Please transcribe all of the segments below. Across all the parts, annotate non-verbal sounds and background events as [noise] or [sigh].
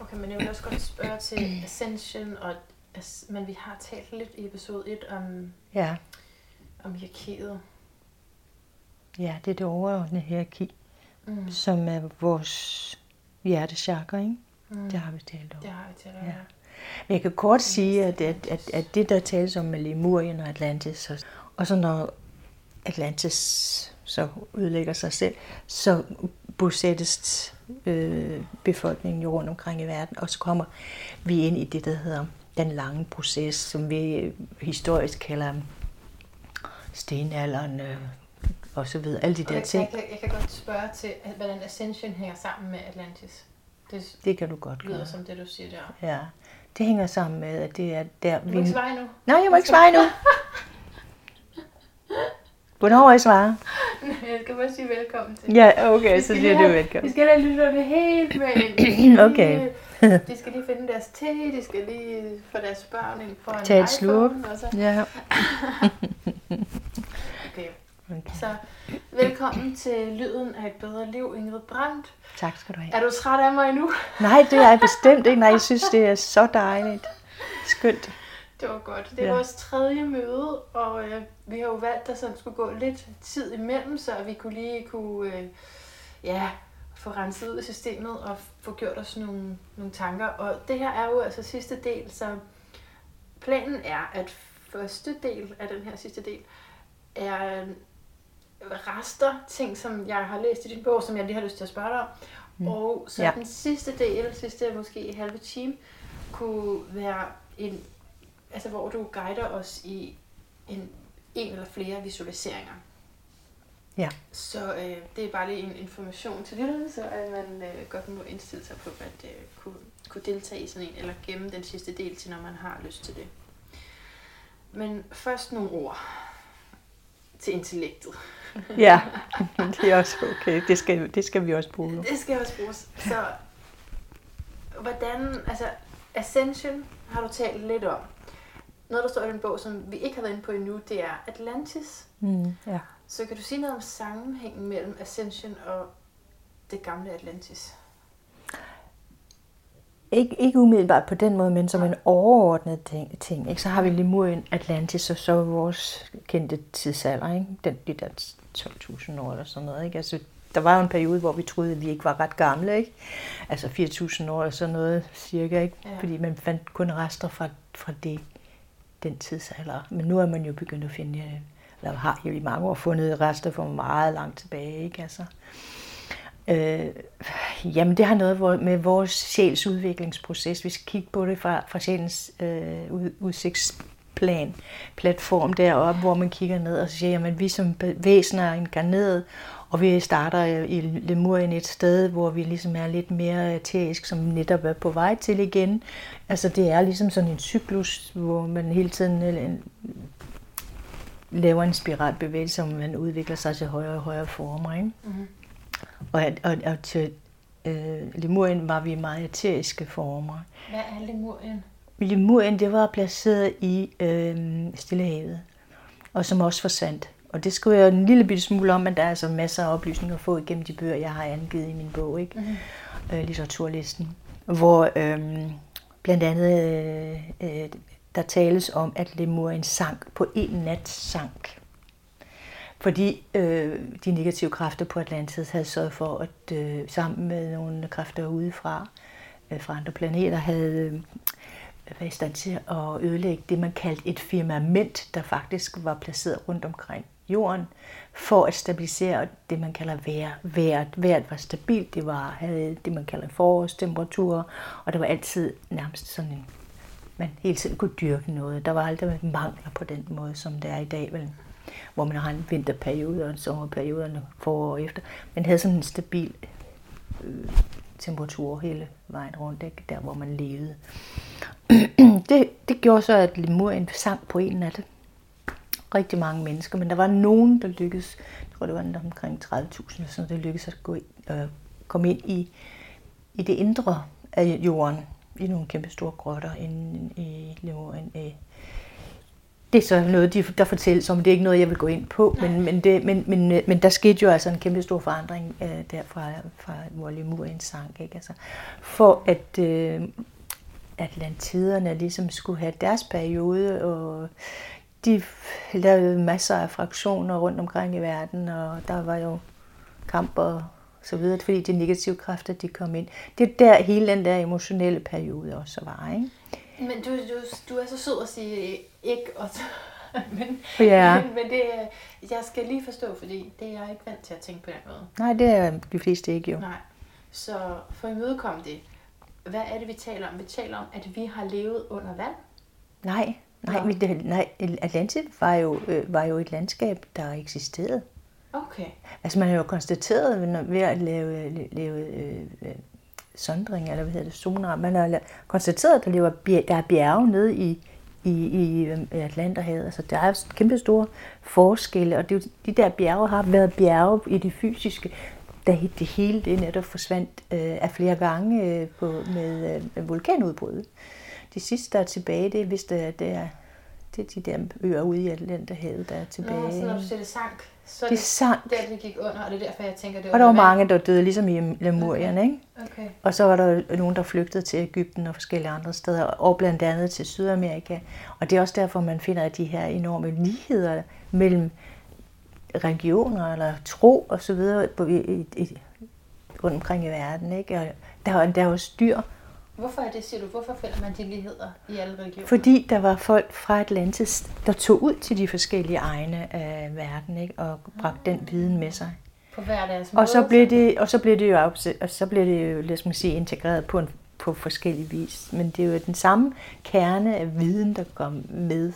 Okay, men jeg vil også godt spørge til Ascension, og, men vi har talt lidt i episode 1 om, Ja, om hierarkiet. ja, det er det overordnede hierarki, Mm. som er vores hjertechakra, ikke? Mm. Det har vi talt om. Det har vi talt om, Ja. ja. Men jeg kan kort sige, at, at, at, at det, der tales om med Lemurien og Atlantis, og, og så når Atlantis så udlægger sig selv, så bosættes øh, befolkningen jo rundt omkring i verden, og så kommer vi ind i det, der hedder den lange proces, som vi øh, historisk kalder stenalderen øh, og så videre. Alle de der Okay, ting, jeg, kan, jeg kan godt spørge til, hvordan Ascension hænger sammen med Atlantis. Det det kan du godt lyder gøre. som det, du siger der. Ja, det hænger sammen med, at det er der, Du må ikke svare nu. Nej, jeg må ikke svare nu. [laughs] Hvornår må jeg svare? Jeg skal bare sige velkommen til. Ja, okay, så siger lige du velkommen. Vi skal lade lytterne helt med. [clears throat] Okay. [laughs] De, skal lige finde deres te, de skal lige få deres børn ind på en Tag et så, Ja. [laughs] okay. Okay. så velkommen til Lyden af et bedre liv, Ingrid Brandt. Tak skal du have. Er du træt af mig endnu? Nej, det er jeg bestemt ikke. Nej, jeg synes, det er så dejligt. Skønt. Det var godt. Det er Ja. vores tredje møde, og øh, vi har jo valgt, at der sådan skulle gå lidt tid imellem, så vi kunne lige kunne øh, ja, få renset ud i systemet og få gjort os nogle, nogle tanker. Og det her er jo altså sidste del, så planen er, at første del af den her sidste del er rester, ting, som jeg har læst i din bog, som jeg lige har lyst til at spørge dig om. Mm. Og så ja. den sidste del, sidste måske halve time, kunne være en, altså hvor du guider os i en, en eller flere visualiseringer. Ja. Så øh, det er bare lige en information til lytterne, så at man øh, godt må indstille sig på at øh, kunne, kunne deltage i sådan en, eller gemme den sidste del til, når man har lyst til det. Men først nogle ord til intellektet. [laughs] Ja, [laughs] det er også okay. Det skal, det skal vi også bruge. Det skal også bruges. Så hvordan, altså Ascension har du talt lidt om. Noget, der står i den bog, som vi ikke har været inde på endnu, det er Atlantis. Mm, ja. Så kan du sige noget om sammenhængen mellem Ascension og det gamle Atlantis? Ikke, ikke umiddelbart på den måde, men som en overordnet ting. ting ikke? Så har vi Lemurien, Atlantis og så vores kendte tidsalder. Ikke? Den, de der 12.000 år eller sådan noget. Ikke? Altså, der var jo en periode, hvor vi troede, at vi ikke var ret gamle. Ikke? Altså 4.000 år eller sådan noget cirka. Ikke? Ja. Fordi man fandt kun rester fra, fra det, den tidsalder. Men nu er man jo begyndt at finde, øh, eller har jo i mange år fundet rester fra meget langt tilbage. Ikke? Altså, Øh, jamen det har noget med vores sjæls udviklingsproces. Vi skal kigge på det fra, fra sjælens øh, ud, udsigtsplan, platform deroppe, hvor man kigger ned og siger, jamen vi som væsener er inkarneret, og vi starter i Lemurien et sted, hvor vi ligesom er lidt mere æterisk, som netop er på vej til igen. Altså det er ligesom sådan en cyklus, hvor man hele tiden øh, laver en spiralbevægelse, hvor man udvikler sig til højere og højere former. Ikke? Mm-hmm. Og, og, og til øh, Lemurien var vi meget eteriske former. Hvad er Lemurien? Lemurien, det var placeret i øh, Stillehavet, og som også forsvandt. Og det skriver jeg en lille bitte smule om, men der er altså masser af oplysninger at få igennem de bøger, jeg har angivet i min bog, ikke? Mm-hmm. Øh, litteraturlisten. Hvor øh, blandt andet øh, øh, der tales om, at Lemurien sank på en nat sank. Fordi øh, de negative kræfter på Atlantis havde sørget for, at øh, sammen med nogle kræfter udefra, øh, fra andre planeter, havde øh, været i stand til at ødelægge det, man kaldte et firmament, der faktisk var placeret rundt omkring jorden, for at stabilisere det, man kalder vejr. Vejret, vejret var stabilt, det var, havde det, man kalder forårstemperaturer, og der var altid nærmest sådan en, man hele tiden kunne dyrke noget. Der var aldrig mangler på den måde, som det er i dag, vel? hvor man har en vinterperiode og en sommerperiode og en forår efter. Man havde sådan en stabil øh, temperatur hele vejen rundt, ikke? der hvor man levede. [clears throat] det, det gjorde så, at Lemurien sang på en nat. Rigtig mange mennesker, men der var nogen, der lykkedes, jeg tror det var omkring 30.000, så det lykkedes at gå, øh, komme ind i, i det indre af jorden, i nogle kæmpe store grotter inde i Lemurien. Øh, det er så noget, de, der fortælles om. Det er ikke noget, jeg vil gå ind på, men, men, det, men, men, øh, men der skete jo altså en kæmpe stor forandring øh, der fra, fra hvor Lemurien sank. Ikke? Altså, for at øh, Atlantiderne ligesom skulle have deres periode, og de lavede masser af fraktioner rundt omkring i verden, og der var jo kamp og så videre, fordi de negative kræfter, de kom ind. Det er der hele den der emotionelle periode også var, ikke? Men du, du, du er så sød at sige ikke, og så, [laughs] men, Ja. men, men det, jeg skal lige forstå, fordi det er jeg ikke vant til at tænke på den måde. Nej, det er de fleste ikke jo. Nej. Så for at imødekomme det, hvad er det, vi taler om? Vi taler om, at vi har levet under vand. Nej, nej, vi, det, nej Atlantis var jo, øh, var jo et landskab, der eksisterede. Okay. Altså man har jo konstateret når- ved at lave, lave øh, øh, sondring, eller hvad hedder det, sonar, man har konstateret, at der, lever, der er bjerge nede i, i, i øh, Atlanterhavet. Altså der er kæmpe store forskelle, og det, er jo- de der bjerge har været bjerge i det fysiske, da det hele det netop forsvandt øh, af flere gange øh, på, med øh, vulkanudbrud. De sidste, der er tilbage, det er vist, at det er, det er de der øer ude i Atlanterhavet, der er tilbage. Nå, så når du siger det sank, så Det det sank. der, det gik under, og det er derfor, jeg tænker, det var Og der var mange, der døde, ligesom i Lemurien, ikke? Okay. Og så var der nogen, der flygtede til Ægypten og forskellige andre steder, og blandt andet til Sydamerika. Og det er også derfor, man finder de her enorme ligheder mellem religioner eller tro og så videre på, i, i, rundt omkring i verden. Ikke? Og der, er- der er jo styr, Hvorfor er det, siger du? Hvorfor finder man de ligheder i alle religioner? fordi der var folk fra Atlantis, der tog ud til de forskellige egne af verden ikke? og bragte den viden med sig. På hver deres måde. Og så blev det, og så blev det jo, og så blev det jo lad os sige, integreret på, en, på forskellige vis. Men det er jo den samme kerne af viden, der kom med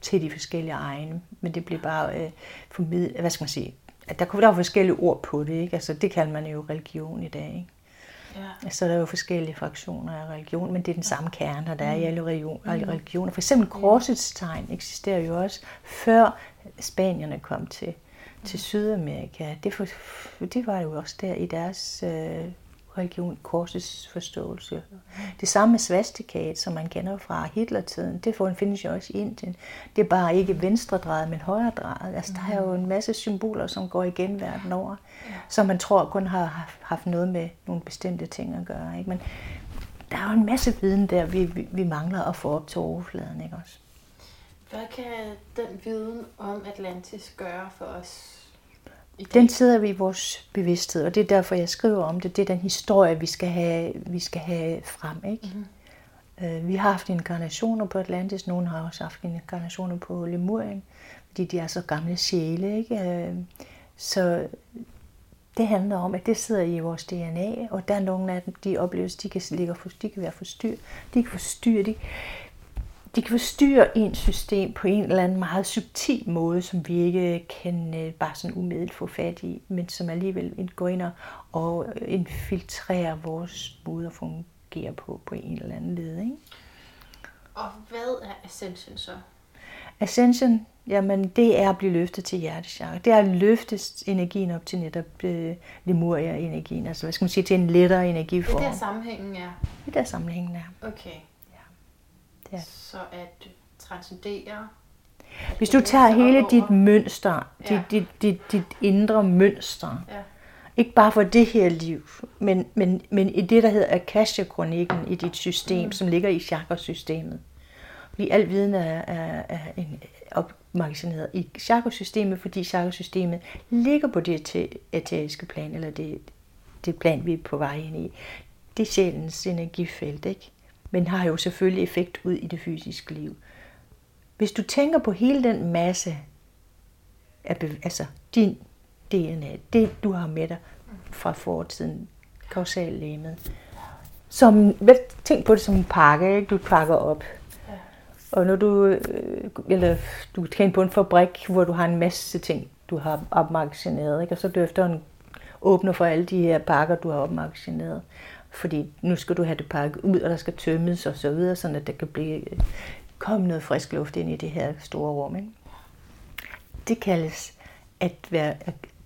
til de forskellige egne. Men det blev bare øh, formidlet, hvad skal man sige, at der kunne der var forskellige ord på det, ikke? Altså det kalder man jo religion i dag, ikke? Ja. Så der er jo forskellige fraktioner af religion, men det er den samme kerne, der er i alle religion- Mm. alle religioner. For eksempel korsets tegn eksisterer jo også før spanierne kom til, til Sydamerika. Det, for, det var jo også der i deres øh, religion, korsets forståelse. Det samme med svastikat, som man kender fra Hitlertiden, det får- findes jo også i Indien. Det er bare ikke venstredrejet, men højredrejet. Altså, der er jo en masse symboler, som går igen verden over, som man tror kun har haft- haft noget med nogle bestemte ting at gøre. Ikke? Men der er jo en masse viden der, vi, vi, vi mangler at få op til overfladen. Ikke også? Hvad kan den viden om Atlantis gøre for os i dag? Den sidder vi i vores bevidsthed, og det er derfor, jeg skriver om det. Det er den historie, vi skal have, vi skal have frem. Ikke? Mm-hmm. Vi har haft inkarnationer på Atlantis, nogle har også haft inkarnationer på Lemurien, fordi de er så gamle sjæle. Ikke? Øh, Så det handler om, at det sidder i vores DNA, og der er nogle af dem, de opleves, de kan, ligge, for, de kan være forstyr, de kan forstyrre, de, de kan forstyrre ens system på en eller anden meget subtil måde, som vi ikke kan øh, bare sådan umiddelbart få fat i, men som alligevel går ind og, og infiltrerer vores måde at fungere på på en eller anden led. Ikke? Og hvad er Ascension så? Ascension, jamen det er at blive løftet til hjertechakra. Det er at løfte energien op til netop øh, Lemuria-energien, altså hvad skal man sige, til en lettere Det er energiform. der sammenhængen er. Det er der sammenhængen er. Okay. Er. Så at transcendere. Hvis du tager hele dit mønster, dit, Ja. dit, dit, dit indre mønster, Ja. ikke bare for det her liv, men, men, men i det, der hedder Akasha-kronikken i dit system, mm. som ligger i chakrasystemet. Fordi al viden er, er, er en opmagasineret i chakrasystemet, fordi chakrasystemet ligger på det æte- æteriske plan, eller det, det plan, vi er på vej ind i. Det er sjælens energifelt, ikke? Men har jo selvfølgelig effekt ud i det fysiske liv. Hvis du tænker på hele den masse af, bev- altså din DNA, det du har med dig fra fortiden, kausallemet, som, tænk på det som en pakke, ikke? du pakker op. Og når du, øh, eller du ind på en fabrik, hvor du har en masse ting, du har opmagasineret, ikke? og så du efterhånden åbner for alle de her pakker, du har opmagasineret. Fordi nu skal du have det pakket ud, og der skal tømmes og så videre, sådan at der kan blive, øh, komme noget frisk luft ind i det her store rum. Ikke? Det kaldes at være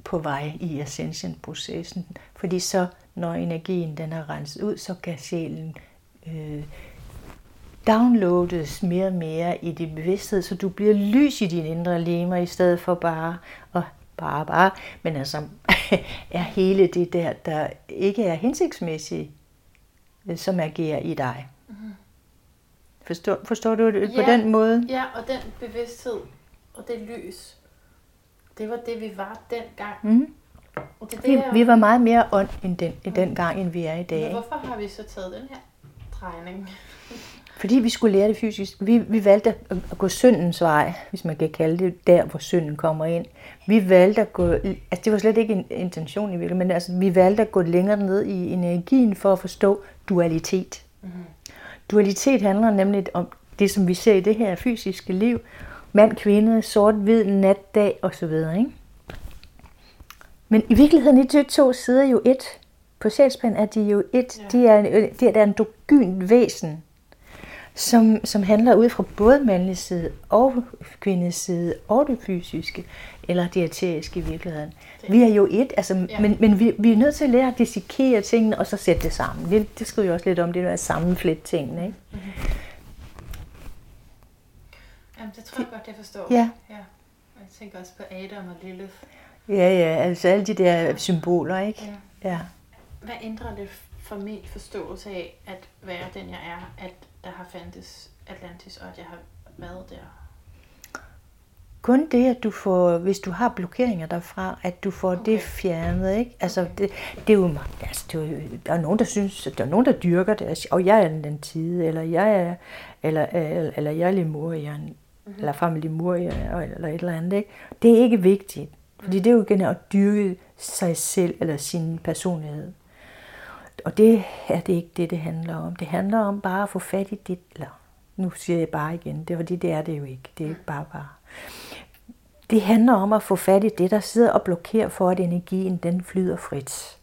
på vej i ascension-processen, fordi så, når energien den er renset ud, så kan sjælen øh, downloades mere og mere i din bevidsthed, så du bliver lys i din indre lemmer, i stedet for bare bare, bare, men altså [laughs] er hele det der, der ikke er hensigtsmæssigt, øh, som agerer i dig. Mm-hmm. Forstår, forstår du det ja, på den måde? Ja, og den bevidsthed og det lys, det var det, vi var dengang. Mm. Og det, det vi, er, vi var meget mere ånd end den, end den gang, end vi er i dag. Men hvorfor har vi så taget den her drejning? Fordi vi skulle lære det fysisk. Vi, vi valgte at, gå syndens vej, hvis man kan kalde det, der hvor synden kommer ind. Vi valgte at gå, altså det var slet ikke en intention i virkeligheden, men altså, vi valgte at gå længere ned i energien for at forstå dualitet. Mm-hmm. Dualitet handler nemlig om det, som vi ser i det her fysiske liv. Mand, kvinde, sort, hvid, nat, dag osv. Ikke? Men i virkeligheden er de to sider jo et. På sjælsplan er de jo et. Ja. De er, de er, der en dogyn væsen som, som handler ud fra både mandlig side og kvindes side og det fysiske, eller det eteriske i virkeligheden. Vi er jo et, altså, ja. men, men vi, vi er nødt til at lære at dissekere tingene, og så sætte det sammen. Det, det skriver jo også lidt om, det er at sammenflette tingene. Ikke? Mm-hmm. Jamen, det tror jeg godt, jeg forstår. Ja. ja. Jeg tænker også på Adam og Lilith. Ja, ja, altså alle de der ja. symboler, ikke? Ja. ja. Hvad ændrer det for min forståelse af at være den, jeg er, at der har fandtes Atlantis, og at jeg har været der? Kun det, at du får, hvis du har blokeringer derfra, at du får okay. det fjernet, ikke? Altså, det, det er jo, altså, det er jo, der er nogen, der synes, der er nogen, der dyrker det, og siger, oh, jeg er den tid, eller jeg er, eller, eller, eller jeg er lemurian, mm-hmm. eller fra Lemuria, eller et eller andet, ikke? Det er ikke vigtigt, fordi det er jo igen at dyrke sig selv, eller sin personlighed. Og det er det ikke det, det handler om. Det handler om bare at få fat i det, eller nu siger jeg bare igen, det er fordi det er det jo ikke. Det er ikke bare bare. Det handler om at få fat i det, der sidder og blokerer for, at energien den flyder frit.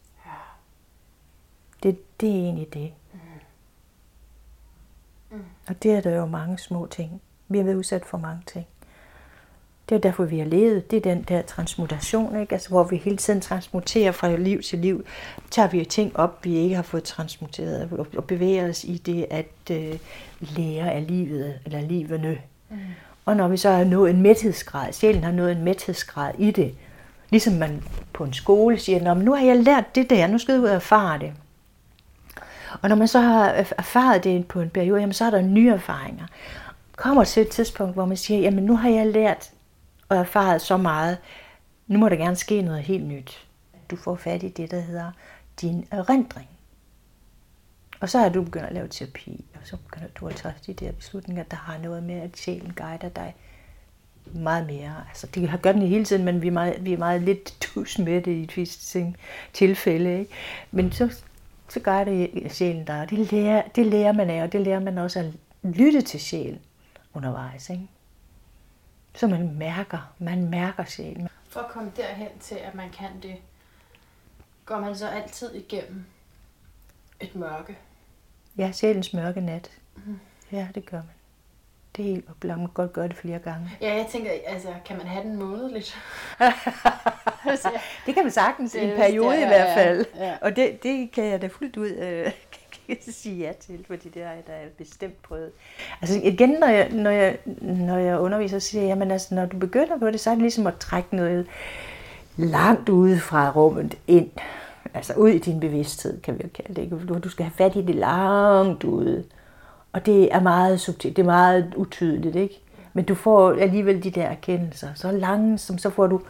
Det, det er egentlig det. Mm. Mm. Og det er der jo mange små ting. Vi har været udsat for mange ting. Det er derfor, vi har levet. Det er den der transmutation, ikke? Altså, hvor vi hele tiden transmuterer fra liv til liv. Tager vi ting op, vi ikke har fået transmuteret, og bevæger os i det at øh, lære af livet, eller livene. Mm. Og når vi så har nået en mæthedsgrad, sjælen har nået en mæthedsgrad i det, ligesom man på en skole siger, nu har jeg lært det der, nu skal jeg ud og erfare det. Og når man så har erfaret det på en periode, jamen, så er der nye erfaringer. Kommer til et tidspunkt, hvor man siger, jamen nu har jeg lært og erfaret så meget. Nu må der gerne ske noget helt nyt. Du får fat i det, der hedder din erindring. Og så er du begyndt at lave terapi, og så begynder du at træffe de der beslutninger, der har noget med, at sjælen guider dig meget mere. Altså, det har gjort det hele tiden, men vi er meget, vi er meget lidt tus med det i et vist tilfælde. Ikke? Men så, så guider sjælen dig, og det lærer, det lærer man af, og det lærer man også at lytte til sjælen undervejs. Ikke? Så man mærker, man mærker sjælen. For at komme derhen til, at man kan det, går man så altid igennem et mørke? Ja, sjælens mørke nat. Mm. Ja, det gør man. Det er helt oplagt. Man kan godt gøre det flere gange. Ja, jeg tænker, altså, kan man have den månedligt? [laughs] det kan man sagtens, det, i en periode det, i hvert fald. Ja, ja. Og det, det kan jeg da fuldt ud øh, [laughs] sige ja til, fordi det har jeg da bestemt prøvet. Altså igen, når jeg, når jeg, når jeg underviser, så siger jeg, jamen altså, når du begynder på det, så er det ligesom at trække noget langt ude fra rummet ind. Altså ud i din bevidsthed, kan vi jo kalde det. Ikke? Du skal have fat i det langt ude. Og det er meget subtilt, det er meget utydeligt, ikke? Men du får alligevel de der erkendelser. Så langsomt, så får du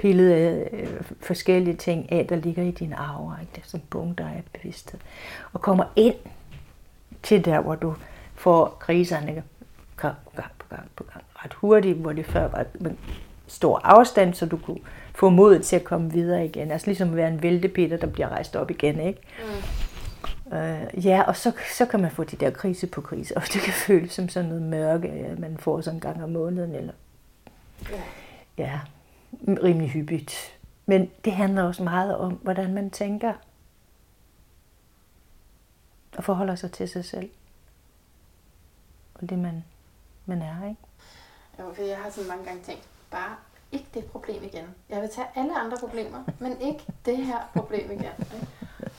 pillet øh, forskellige ting af, der ligger i din arver, ikke? Det er som punkter af bevidsthed. Og kommer ind til der, hvor du får kriserne gang på gang på gang på gang ret hurtigt, hvor det før var med stor afstand, så du kunne få modet til at komme videre igen. Altså ligesom at være en væltepeter, der bliver rejst op igen, ikke? Mm. Øh, ja, og så, så kan man få de der krise på krise, og det kan føles som sådan noget mørke, ja, man får sådan en gang om måneden, eller... Ja. ja rimelig hyppigt. Men det handler også meget om, hvordan man tænker og forholder sig til sig selv. Og det, man, man er, ikke? Jo, for jeg har sådan mange gange tænkt, bare ikke det problem igen. Jeg vil tage alle andre problemer, men ikke det her problem igen. Ikke?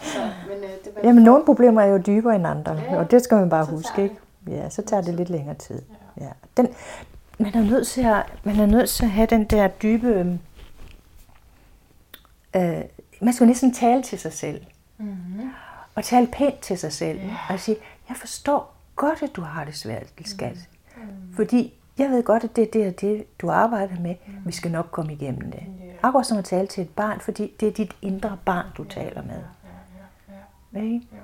Så, men, øh, det var Jamen, nogle problemer er jo dybere end andre, Ja, og det skal man bare huske, ikke? Ja, så tager det lidt længere tid. Ja. Den, man, er nødt til at, man er nødt til at have den der dybe... Øh, man skal næsten tale til sig selv. Mm-hmm. Og tale pænt til sig selv. Ja. Og sige, jeg forstår godt, at du har det svært, lille skat. Mm. Fordi jeg ved godt, at det er det og det, du arbejder med. Vi skal nok komme igennem det. Ja. Akkurat som at tale til et barn, fordi det er dit indre barn, du taler med. Ja, ja, ja. Ikke? Jo.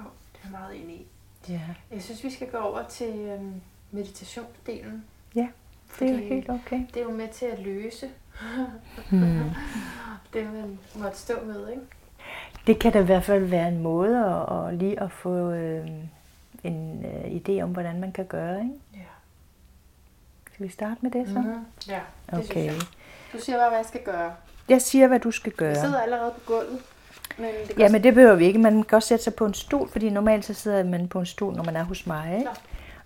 Jo, det er meget enig i. Ja. Jeg synes, vi skal gå over til øhm, meditationsdelen. ja, det er jo helt okay. Det er jo med til at løse Hmm. [laughs] det, man måtte stå med, ikke? Det kan da i hvert fald være en måde at, at lige at få øh, en øh, idé om, hvordan man kan gøre. Ikke? Ja. Skal vi starte med det så? Mm-hmm. Ja, det Okay. synes jeg. Du siger bare, hvad jeg skal gøre. Jeg siger, hvad du skal Jeg gøre. sidder allerede på gulvet. Men det Ja, men det behøver vi ikke. Man kan også sætte sig på en stol, fordi normalt så sidder man på en stol, når man er hos mig. Ikke?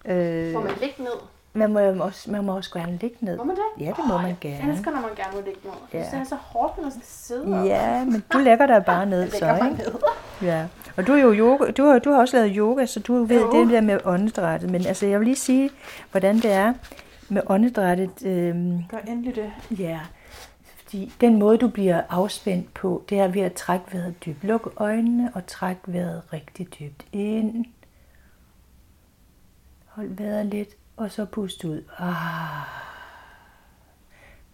Øh, Må man ligge ned? man, må også, man må også gerne ligge ned. Må man det? Ja, det må Åh, man Jeg gerne. elsker, når man gerne må ligge ned. Jeg Ja. det er så hårdt, når man skal sidde op. Ja, men du lægger dig bare [laughs] ned Jeg så, ikke? ned. [laughs] Ja, og du er jo yoga, du har, du har også lavet yoga, så du ved Jo. det der med åndedrættet. Men altså, jeg vil lige sige, hvordan det er med åndedrættet. Øhm, Gør endelig det. ja, fordi den måde, du bliver afspændt på, det er ved at trække vejret dybt. Luk øjnene og træk vejret rigtig dybt ind. Hold vejret lidt, og så pust ud. Ah.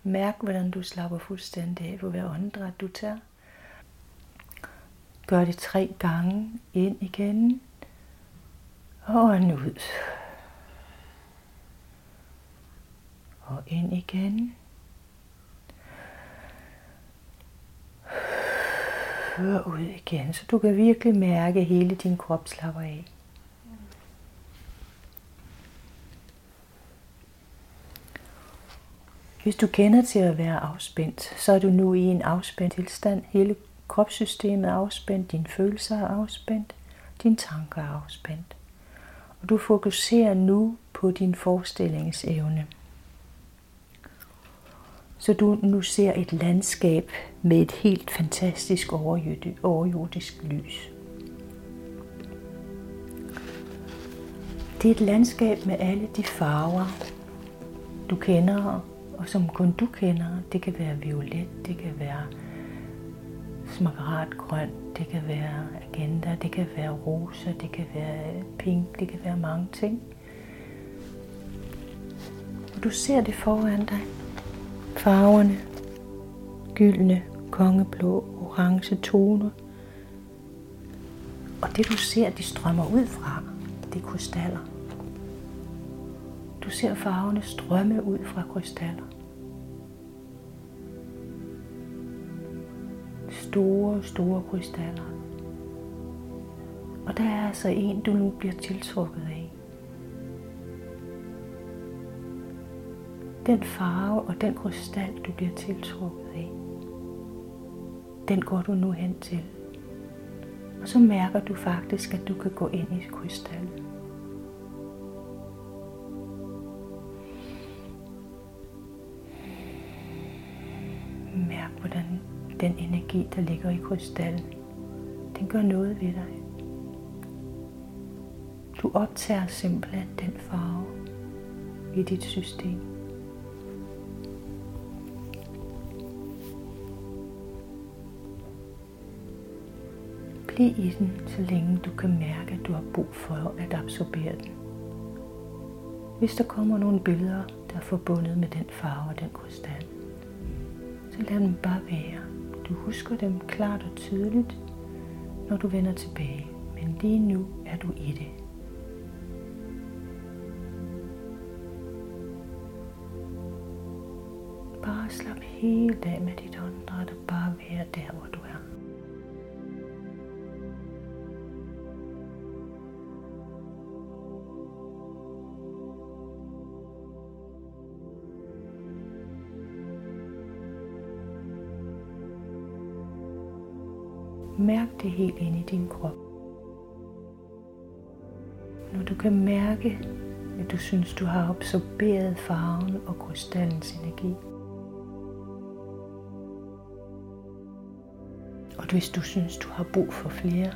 Mærk, hvordan du slapper fuldstændig af på hver åndedræt, du tager. Gør det tre gange. Ind igen. Og ud. Og ind igen. Og ud igen, så du kan virkelig mærke, at hele din krop slapper af. Hvis du kender til at være afspændt, så er du nu i en afspændt tilstand. Hele kropssystemet er afspændt, dine følelser er afspændt, dine tanker er afspændt. Og du fokuserer nu på din forestillingsevne. Så du nu ser et landskab med et helt fantastisk overjordisk lys. Det er et landskab med alle de farver, du kender, og som kun du kender. Det kan være violet, det kan være smaragd grøn, det kan være agenda, det kan være rosa, det kan være pink, det kan være mange ting. Og du ser det foran dig. Farverne, gyldne, kongeblå, orange toner. Og det du ser, de strømmer ud fra, det er krystaller. Du ser farverne strømme ud fra krystaller. Store, store krystaller. Og der er altså en, du nu bliver tiltrukket af. Den farve og den krystal, du bliver tiltrukket af, den går du nu hen til. Og så mærker du faktisk, at du kan gå ind i krystallen. Den energi, der ligger i krystallen, den gør noget ved dig. Du optager simpelthen den farve i dit system. Bliv i den, så længe du kan mærke, at du har brug for at absorbere den. Hvis der kommer nogle billeder, der er forbundet med den farve og den krystal, så lad dem bare være. Du husker dem klart og tydeligt, når du vender tilbage. Men lige nu er du i det. Bare slap helt af med dit åndedræt og bare være der, hvor du er. Det helt ind i din krop. Når du kan mærke, at du synes, du har absorberet farven og krystallens energi. Og hvis du synes, du har brug for flere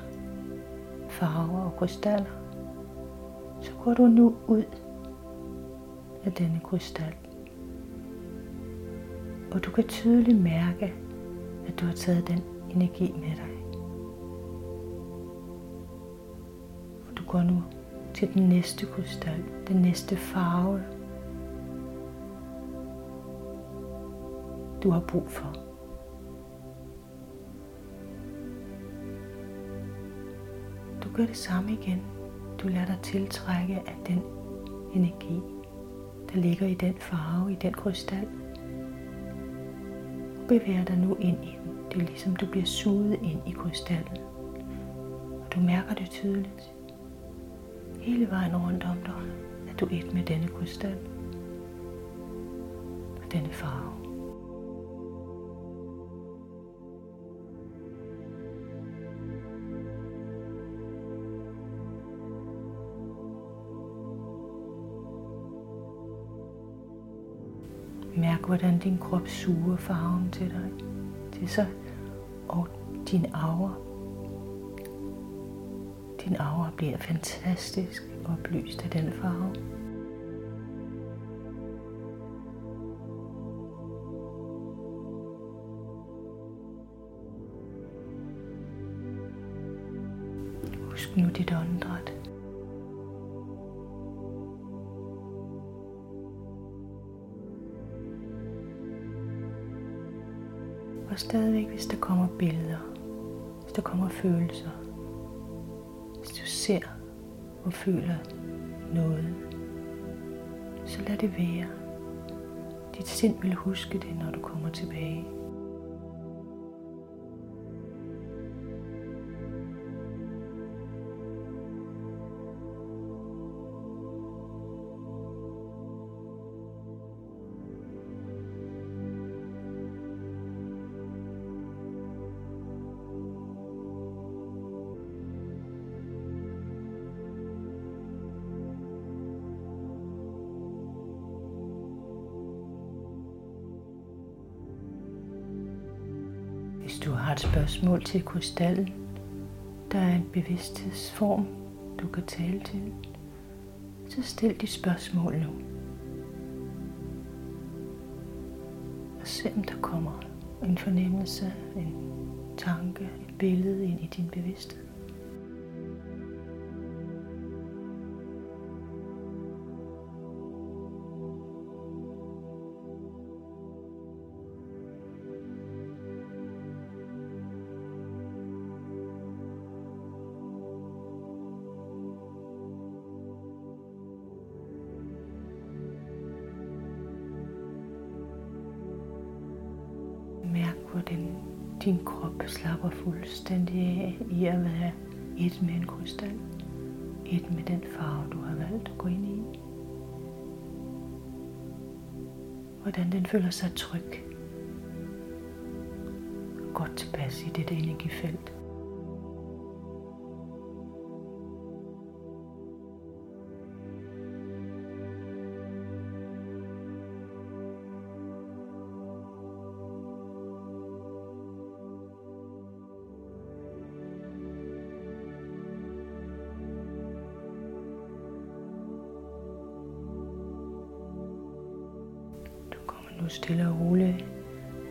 farver og krystaller, så går du nu ud af denne krystal. Og du kan tydeligt mærke, at du har taget den energi med dig. Går nu til den næste krystal, den næste farve, du har brug for. Du gør det samme igen. Du lader dig tiltrække af den energi, der ligger i den farve, i den krystal. Og bevæger dig nu ind i den. Det er ligesom du bliver suget ind i krystallen. Og du mærker det tydeligt. Hele vejen rundt om dig er du et med denne krystal. Og denne farve. Mærk, hvordan din krop suger farven til dig. Til sig og din aura. Din aura bliver fantastisk oplyst af den farve. Husk nu dit åndedræt. Og stadigvæk, hvis der kommer billeder, hvis der kommer følelser, ser og føler noget, så lad det være. Dit sind vil huske det, når du kommer tilbage. Forhold til krystallen, der er en bevidsthedsform, du kan tale til, så stil dit spørgsmål nu. Og se om der kommer en fornemmelse, en tanke, et billede ind i din bevidsthed. Et med en krystal. Et med den farve, du har valgt at gå ind i. Hvordan den føler sig tryg. Godt tilpas i dette energifelt. Du nu stille og roligt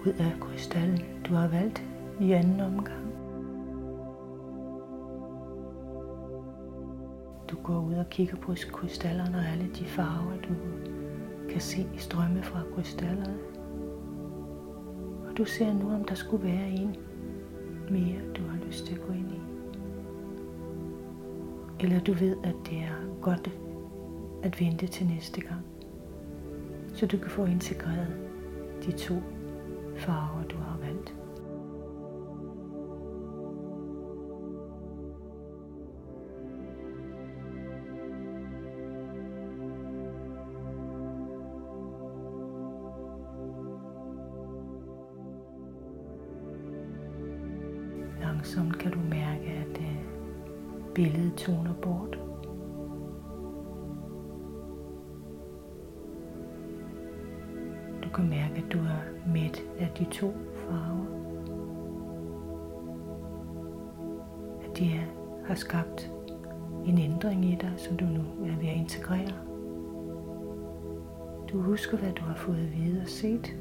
ud af krystallen, du har valgt i anden omgang. Du går ud og kigger på krystallerne og alle de farver, du kan se strømme fra krystallerne. Og du ser nu, om der skulle være en mere, du har lyst til at gå ind i. Eller du ved, at det er godt at vente til næste gang så du kan få integreret de to farver, du har. Har skabt en ændring i dig, som du nu er ved at integrere. Du husker, hvad du har fået at vide og set,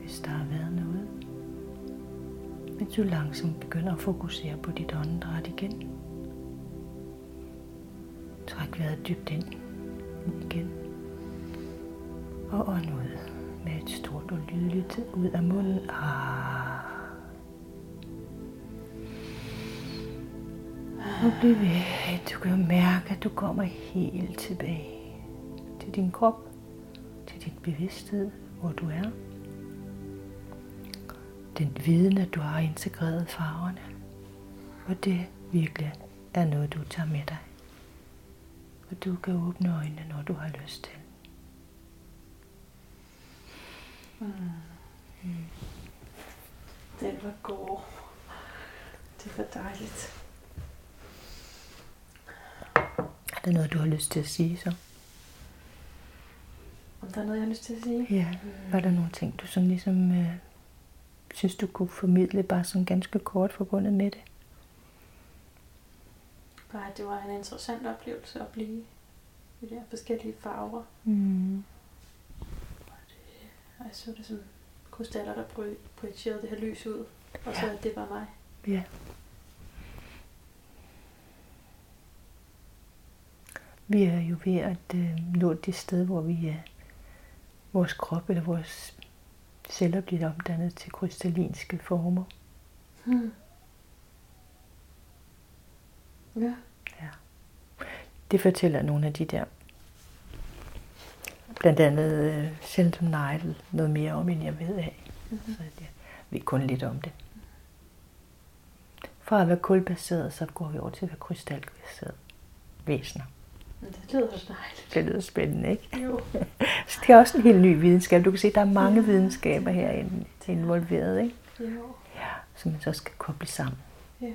hvis der har været noget. Mens du langsomt begynder at fokusere på dit åndedræt igen. Træk vejret dybt ind igen. Og ånd ud med et stort og lydligt ud af munden. Ah. Og bliv ved. Du kan jo mærke, at du kommer helt tilbage til din krop, til din bevidsthed, hvor du er. Den viden, at du har integreret farverne, og det virkelig er noget, du tager med dig. Og du kan åbne øjnene, når du har lyst til. Mm. Mm. Den var god. Det var dejligt. Er der noget, du har lyst til at sige så? Om der er noget, jeg har lyst til at sige? Ja. Mm. Var der nogle ting, du sådan ligesom øh, synes, du kunne formidle bare sådan ganske kort forbundet med det? Bare, at det var en interessant oplevelse at blive i de her forskellige farver. Mm. Og jeg så det som krystaller, der projicerede det her lys ud. Og så Ja. at det var mig. Ja. Vi er jo ved at øh, nå det sted, hvor vi er, vores krop eller vores celler bliver omdannet til krystallinske former. Hmm. Ja. Det fortæller nogle af de der, blandt andet øh, Sheldon Neidl, noget mere om, end jeg ved af. Mm-hmm. Så jeg ved kun lidt om det. Fra at være kulbaseret, så går vi over til at være krystalbaseret væsener. Det lyder så dejligt. Det lyder spændende, ikke? Jo. [laughs] Så det er også en helt ny videnskab. Du kan se, at der er mange videnskaber herinde involveret, ikke? Jo. Ja, som man så skal koble sammen. Ja.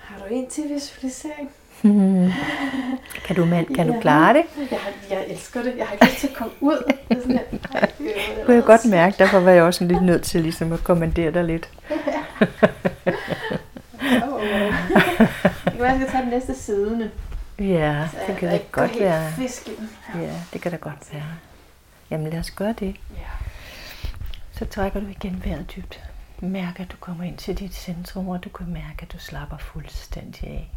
Har du en til visualisering? [laughs] Kan du, mand, kan du Ja. klare det? Jeg, jeg elsker det. Jeg har ikke lyst til at komme ud. Det er sådan [laughs] Det kunne jeg godt mærke, derfor var jeg også lidt nødt til ligesom at kommandere dig lidt. Være, jeg skal tage den næste siddende. Ja, Så det kan går godt være. Ind. Ja, det kan da godt være. Jamen lad os gøre det. Ja. Så trækker du igen vejret dybt. Mærk, at du kommer ind til dit centrum, og du kan mærke, at du slapper fuldstændig af.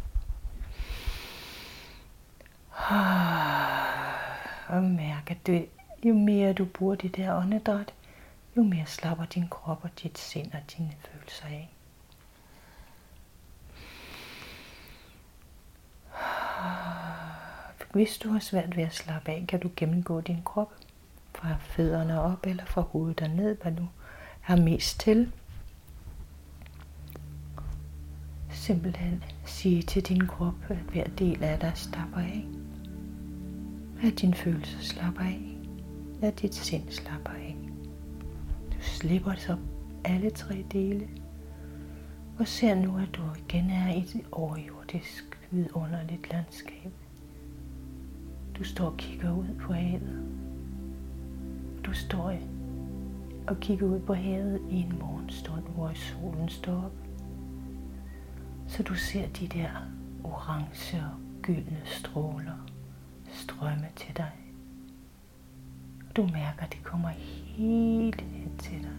[sighs] Og mærk, at du, jo mere du bruger det der åndedræt, jo mere slapper din krop og dit sind og dine følelser af. Hvis du har svært ved at slappe af, kan du gennemgå din krop fra fødderne op eller fra hovedet og ned, hvad du har mest til. Simpelthen sige til din krop, at hver del af dig slapper af. At din følelse slapper af. At dit sind slapper af. Du slipper så alle tre dele. Og ser nu, at du igen er i det overjordisk, vidunderligt landskab. Du står og kigger ud på havet. Du står og kigger ud på havet i en morgenstund, hvor solen står op. Så du ser de der orange og gyldne stråler strømme til dig. Og du mærker, at de kommer helt hen til dig.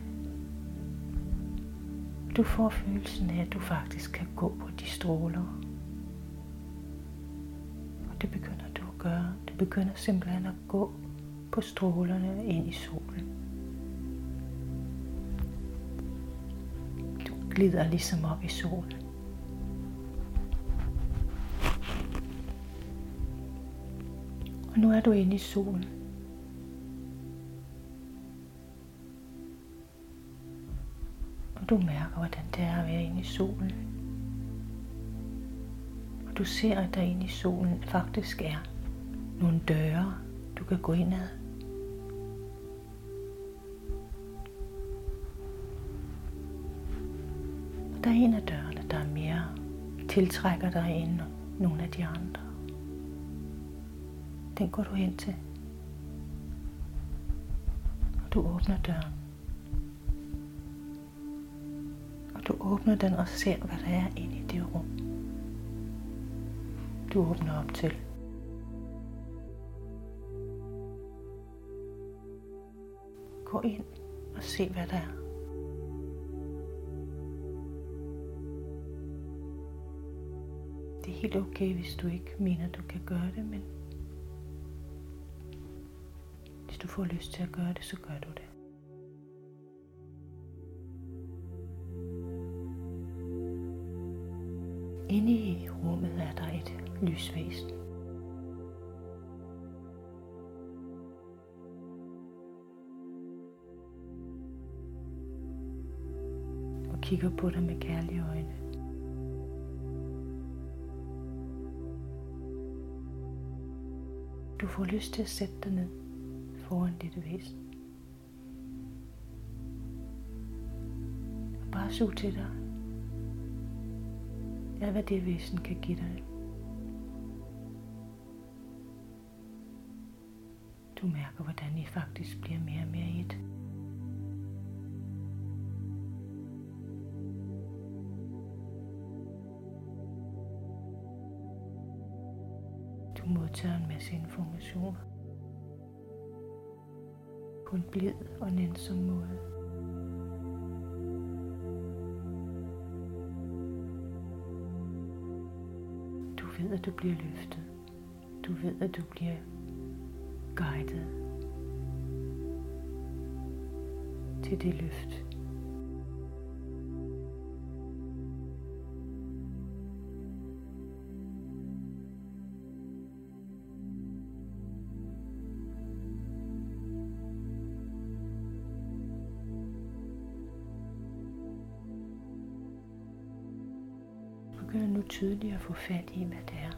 Du får følelsen af, at du faktisk kan gå på de stråler. Det begynder du at gøre. Du begynder simpelthen at gå på strålerne ind i solen. Du glider ligesom op i solen. Og nu er du inde i solen. Og du mærker, hvordan det er at være inde i solen. Du ser, at der i solen faktisk er nogle døre, du kan gå ind ad. Der er en af dørene, der er mere tiltrækker dig end nogle af de andre. Den går du hen til. Og du åbner døren. Og du Du åbner den og ser, hvad der er inde i det rum. Du åbner op til. Gå ind og se, hvad der er. Det er helt okay, hvis du ikke mener, du kan gøre det, men hvis du får lyst til at gøre det, så gør du det. Inde i rummet er der et lysvæsen. Og kigger på dig med kærlige øjne. Du får lyst til at sætte dig ned foran dette væsen. Og bare suge til dig af hvad det væsen kan give dig. Du mærker, hvordan I faktisk bliver mere og mere et. Du modtager en masse informationer på en blid og nænsom måde. Ved, at du bliver løftet. Du ved, at du bliver guidet til det løft. Få fat i, hvad det er.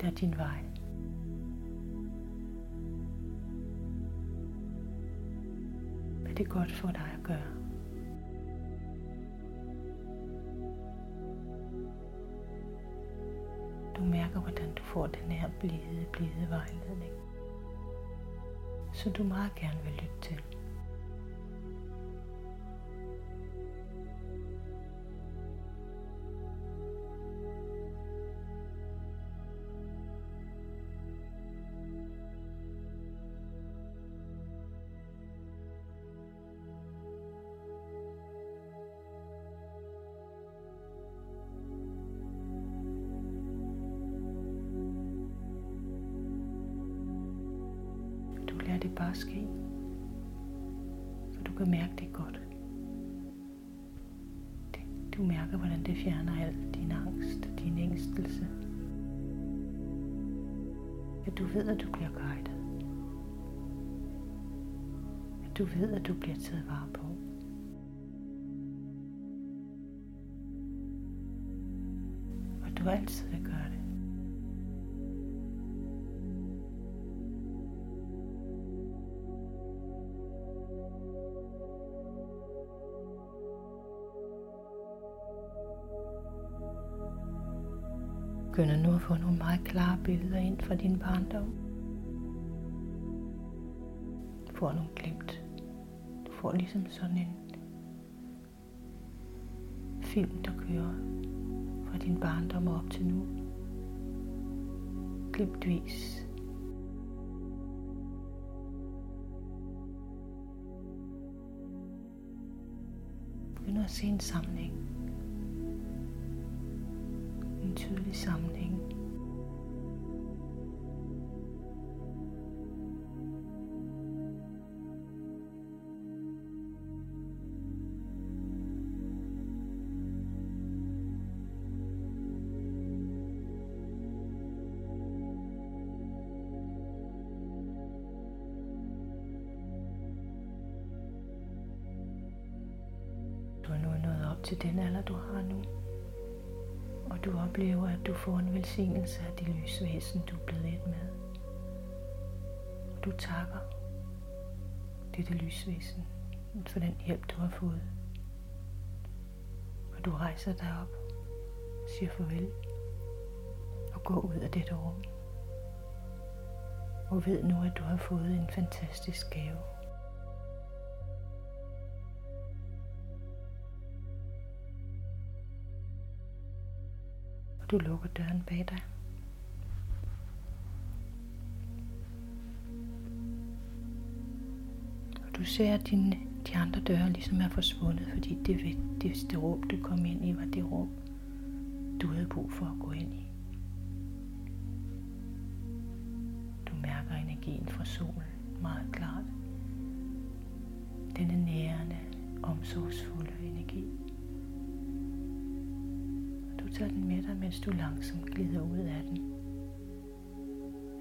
Der er din vej. Hvad det er godt for dig at gøre. Du mærker, hvordan du får den her blide, blide vejledning. Så du meget gerne vil lytte til. Du ved, at du bliver guidet. At du ved, at du bliver taget vare på. Få nogle meget klare billeder ind fra din barndom. Du får nogle glemt. Du får ligesom sådan en film, der kører fra din barndom op til nu. Glimtvis. Begynd at se en sammenhæng en tydelig sammenhæng. Den alder, du har nu og du oplever, at du får en velsignelse af det lysvæsen, du er blevet et med. Og du takker dette lysvæsen for den hjælp, du har fået. Og du rejser dig op, siger farvel og går ud af dette rum. Og ved nu, at du har fået en fantastisk gave. Du lukker døren bag dig. Og du ser, at dine, de andre døre ligesom er forsvundet, fordi det, vigtigste rum, du kom ind i, var det rum, du havde brug for at gå ind i. Du mærker energien fra solen meget klart. Denne nærende, omsorgsfulde energi. Tager den med dig, mens du langsomt glider ud af den.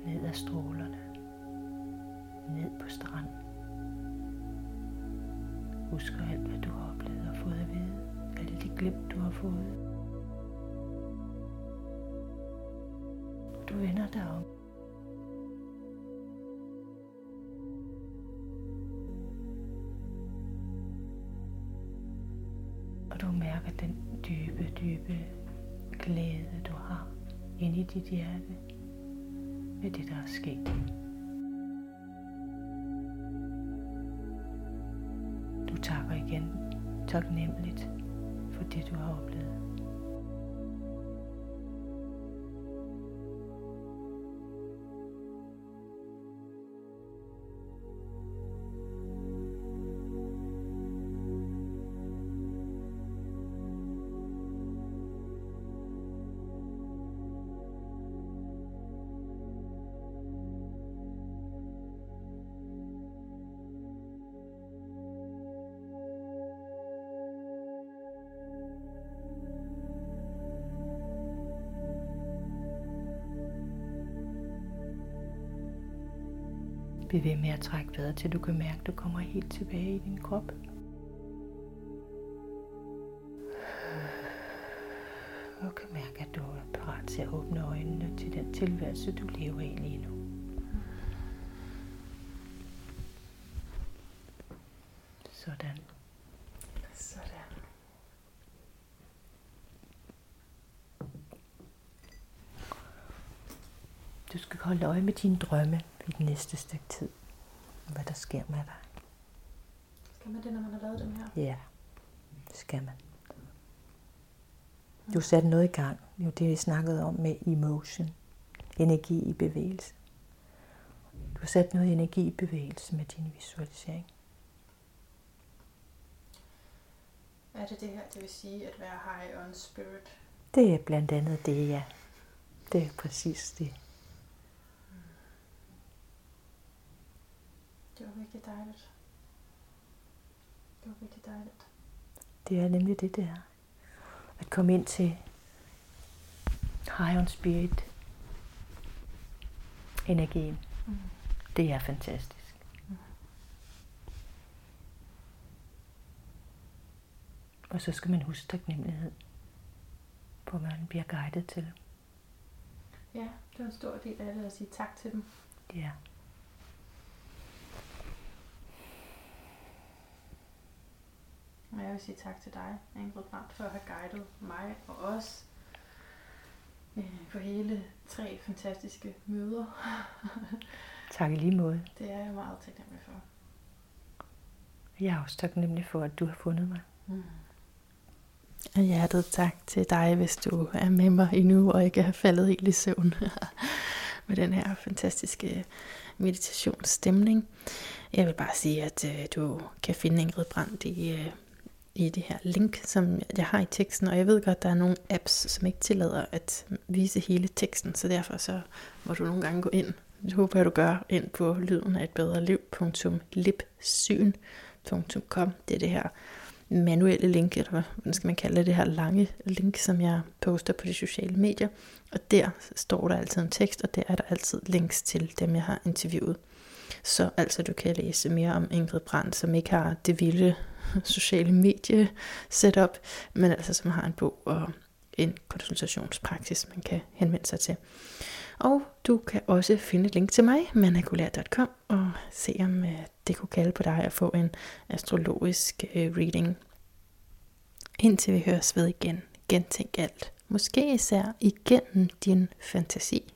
Ned ad strålerne. Ned på stranden. Husker alt, hvad du har oplevet og fået at vide. Alle de glimt, du har fået. Du vender dig om. Og du mærker den dybe, dybe glæde, du har inde i dit hjerte ved det, der er sket. Du takker igen taknemmeligt for det, du har oplevet. Bliv ved med at trække vejret, til du kan mærke, at du kommer helt tilbage i din krop. Og kan mærke, at du er parat til at åbne øjnene til den tilværelse, du lever i lige nu. Sådan. Sådan. Du skal holde øje med dine drømme i den næste stykke tid. Hvad der sker med dig. Skal man det, når man har lavet dem her? Ja, det skal man. Du satte noget i gang. Jo, det vi snakkede om med emotion. Energi i bevægelse. Du har sat noget energi i bevægelse med din visualisering. Er det det her, det vil sige at være high on spirit? Det er blandt andet det, ja. Det er præcis det. Det var virkelig dejligt. Det var virkelig dejligt. Det er nemlig det, det er. At komme ind til high on spirit energien. Mm. Det er fantastisk. Og så skal man huske taknemmelighed på, hvad man bliver guidet til. Ja, det var en stor del af det at sige tak til dem. Ja. Og jeg vil sige tak til dig, Ingrid Brandt, for at have guidet mig og os øh, på hele tre fantastiske møder. [laughs] Tak i lige måde. Det er jeg meget taknemmelig for. Jeg er også taknemmelig for, at du har fundet mig. Mm. Og hjertet tak til dig, hvis du er med mig endnu og ikke har faldet helt i søvn [laughs] med den her fantastiske meditationsstemning. Jeg vil bare sige, at øh, du kan finde Ingrid Brandt i, øh, i det her link, som jeg har i teksten, og jeg ved godt, der er nogle apps, som ikke tillader at vise hele teksten, så derfor så må du nogle gange gå ind. Det håber jeg, du gør ind på lyden af et bedre liv.lipsyn.com. Det er det her manuelle link, eller hvad skal man kalde det, det her lange link, som jeg poster på de sociale medier. Og der står der altid en tekst, og der er der altid links til dem, jeg har interviewet. Så altså du kan læse mere om Ingrid Brandt, som ikke har det vilde [laughs] sociale medie setup, men altså som har en bog og en konsultationspraksis, man kan henvende sig til. Og du kan også finde et link til mig, manakulær.com, og se om øh, det kunne kalde på dig at få en astrologisk øh, reading. Indtil vi høres ved igen, gentænk alt. Måske især igennem din fantasi.